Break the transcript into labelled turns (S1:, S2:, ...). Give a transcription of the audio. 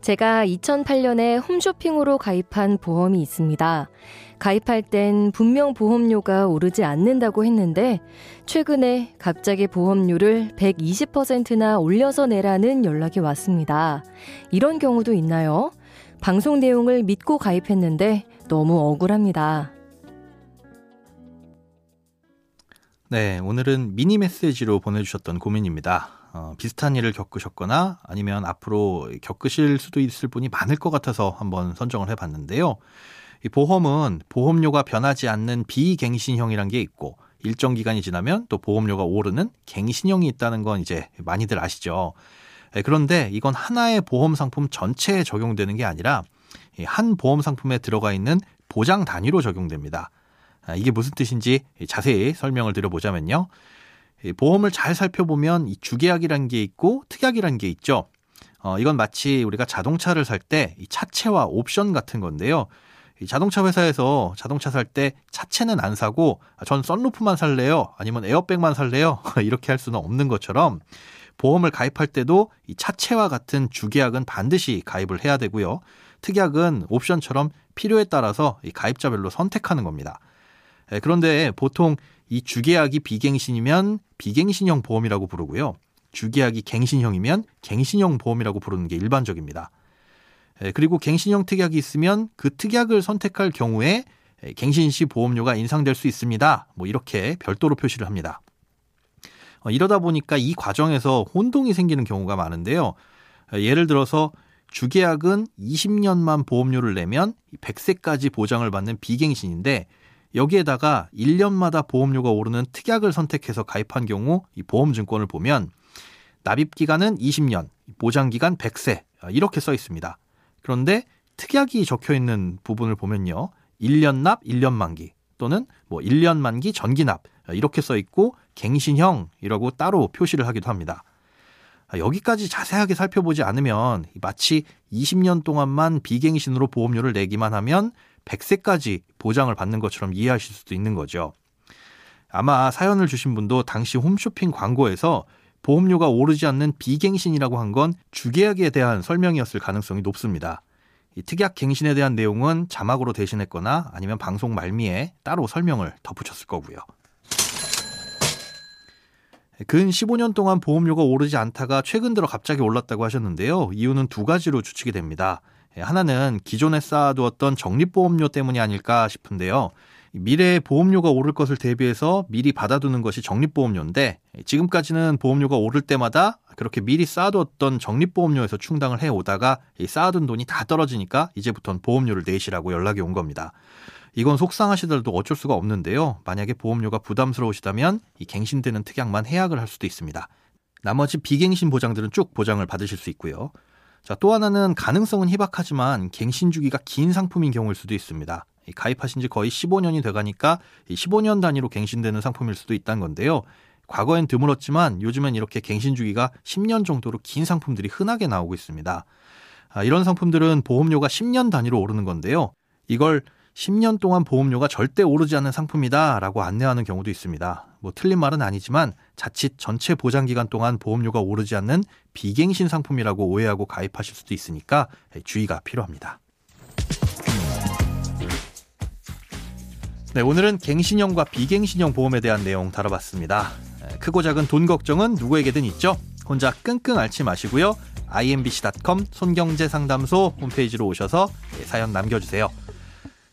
S1: 제가 2008년에 홈쇼핑으로 가입한 보험이 있습니다. 가입할 땐 분명 보험료가 오르지 않는다고 했는데 최근에 갑자기 보험료를 120%나 올려서 내라는 연락이 왔습니다. 이런 경우도 있나요? 방송 내용을 믿고 가입했는데 너무 억울합니다.
S2: 네, 오늘은 미니 메시지로 보내주셨던 고민입니다. 어, 비슷한 일을 겪으셨거나 아니면 앞으로 겪으실 수도 있을 분이 많을 것 같아서 한번 선정을 해봤는데요. 이 보험은 보험료가 변하지 않는 비갱신형이란 게 있고 일정 기간이 지나면 또 보험료가 오르는 갱신형이 있다는 건 이제 많이들 아시죠. 네, 그런데 이건 하나의 보험 상품 전체에 적용되는 게 아니라 한 보험 상품에 들어가 있는 보장 단위로 적용됩니다. 아, 이게 무슨 뜻인지 자세히 설명을 드려보자면요. 보험을 잘 살펴보면 이 주계약이라는 게 있고 특약이라는 게 있죠. 어, 이건 마치 우리가 자동차를 살 때 이 차체와 옵션 같은 건데요. 이 자동차 회사에서 자동차 살 때 차체는 안 사고 아, 전 썬루프만 살래요. 아니면 에어백만 살래요. 이렇게 할 수는 없는 것처럼 보험을 가입할 때도 이 차체와 같은 주계약은 반드시 가입을 해야 되고요. 특약은 옵션처럼 필요에 따라서 이 가입자별로 선택하는 겁니다. 그런데 보통 이 주계약이 비갱신이면 비갱신형 보험이라고 부르고요. 주계약이 갱신형이면 갱신형 보험이라고 부르는 게 일반적입니다. 그리고 갱신형 특약이 있으면 그 특약을 선택할 경우에 갱신 시 보험료가 인상될 수 있습니다. 뭐 이렇게 별도로 표시를 합니다. 어, 이러다 보니까 이 과정에서 혼동이 생기는 경우가 많은데요. 예를 들어서 주계약은 20년만 보험료를 내면 100세까지 보장을 받는 비갱신인데 여기에다가 1년마다 보험료가 오르는 특약을 선택해서 가입한 경우 이 보험증권을 보면 납입 기간은 20년, 보장 기간 100세 이렇게 써 있습니다. 그런데 특약이 적혀 있는 부분을 보면요. 1년 납, 1년 만기 또는 뭐 1년 만기 전기 납 이렇게 써 있고 갱신형이라고 따로 표시를 하기도 합니다. 여기까지 자세하게 살펴보지 않으면 마치 20년 동안만 비갱신으로 보험료를 내기만 하면 100세까지 보장을 받는 것처럼 이해하실 수도 있는 거죠. 아마 사연을 주신 분도 당시 홈쇼핑 광고에서 보험료가 오르지 않는 비갱신이라고 한 건 주계약에 대한 설명이었을 가능성이 높습니다. 이 특약 갱신에 대한 내용은 자막으로 대신했거나 아니면 방송 말미에 따로 설명을 덧붙였을 거고요. 근 15년 동안 보험료가 오르지 않다가 최근 들어 갑자기 올랐다고 하셨는데요. 이유는 두 가지로 추측이 됩니다. 하나는 기존에 쌓아두었던 적립보험료 때문이 아닐까 싶은데요. 미래에 보험료가 오를 것을 대비해서 미리 받아두는 것이 적립보험료인데 지금까지는 보험료가 오를 때마다 그렇게 미리 쌓아두었던 적립보험료에서 충당을 해오다가 쌓아둔 돈이 다 떨어지니까 이제부터는 보험료를 내시라고 연락이 온 겁니다. 이건 속상하시더라도 어쩔 수가 없는데요. 만약에 보험료가 부담스러우시다면 이 갱신되는 특약만 해약을 할 수도 있습니다. 나머지 비갱신 보장들은 쭉 보장을 받으실 수 있고요. 자, 또 하나는 가능성은 희박하지만 갱신 주기가 긴 상품인 경우일 수도 있습니다. 가입하신 지 거의 15년이 돼가니까 15년 단위로 갱신되는 상품일 수도 있다는 건데요. 과거엔 드물었지만 요즘엔 이렇게 갱신 주기가 10년 정도로 긴 상품들이 흔하게 나오고 있습니다. 아, 이런 상품들은 보험료가 10년 단위로 오르는 건데요. 이걸 10년 동안 보험료가 절대 오르지 않는 상품이다라고 안내하는 경우도 있습니다. 뭐 틀린 말은 아니지만 자칫 전체 보장 기간 동안 보험료가 오르지 않는 비갱신 상품이라고 오해하고 가입하실 수도 있으니까 주의가 필요합니다. 네, 오늘은 갱신형과 비갱신형 보험에 대한 내용 다뤄봤습니다. 크고 작은 돈 걱정은 누구에게든 있죠. 혼자 끙끙 앓지 마시고요. imbc.com 손경제상담소 홈페이지로 오셔서 사연 남겨주세요.